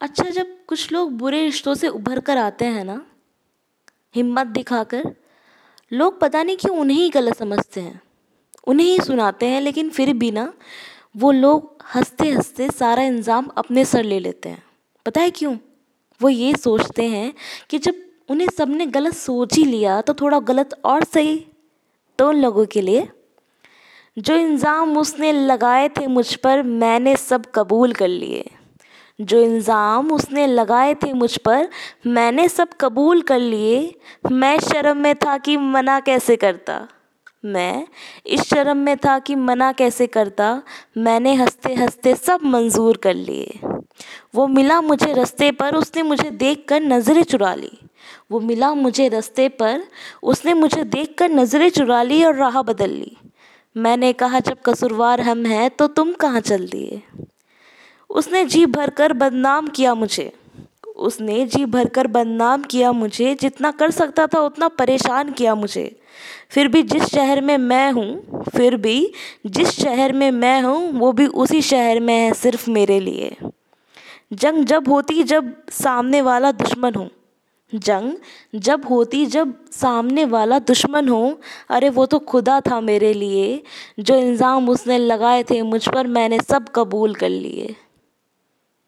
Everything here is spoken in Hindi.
अच्छा जब कुछ लोग बुरे रिश्तों से उभर कर आते हैं ना, हिम्मत दिखाकर, लोग पता नहीं क्यों उन्हें ही गलत समझते हैं। उन्हें ही सुनाते हैं, लेकिन फिर भी ना, वो लोग हँसते हँसते सारा इल्ज़ाम अपने सर ले लेते हैं। पता है क्यों? वो ये सोचते हैं कि जब उन्हें सबने गलत सोच ही लिया तो थोड़ा गलत और सही तो उन लोगों के लिए। जो इल्ज़ाम उसने लगाए थे मुझ पर, मैंने सब कबूल कर लिए। जो इल्ज़ाम उसने लगाए थे मुझ पर, मैंने सब कबूल कर लिए। मैं शर्म में था कि मना कैसे करता। मैं इस शर्म में था कि मना कैसे करता। मैंने हँसते हँसते सब मंजूर कर लिए। वो मिला मुझे रास्ते पर, उसने मुझे देख कर नज़रें चुरा ली। वो मिला मुझे रास्ते पर, उसने मुझे देख कर नज़रें चुरा ली और राह बदल ली। मैंने कहा, जब कसूरवार हम हैं तो तुम कहाँ चल दिए? उसने जी भर कर बदनाम किया मुझे। उसने जी भर कर बदनाम किया मुझे, जितना कर सकता था उतना परेशान किया मुझे। फिर भी जिस शहर में मैं हूँ, फिर भी जिस शहर में मैं हूँ, वो भी उसी शहर में है सिर्फ़ मेरे लिए। जंग जब होती जब सामने वाला दुश्मन हो। जंग जब होती जब सामने वाला दुश्मन हो। अरे वो तो खुदा था मेरे लिए, जो इल्ज़ाम उसने लगाए थे मुझ पर मैंने सब कबूल कर लिए।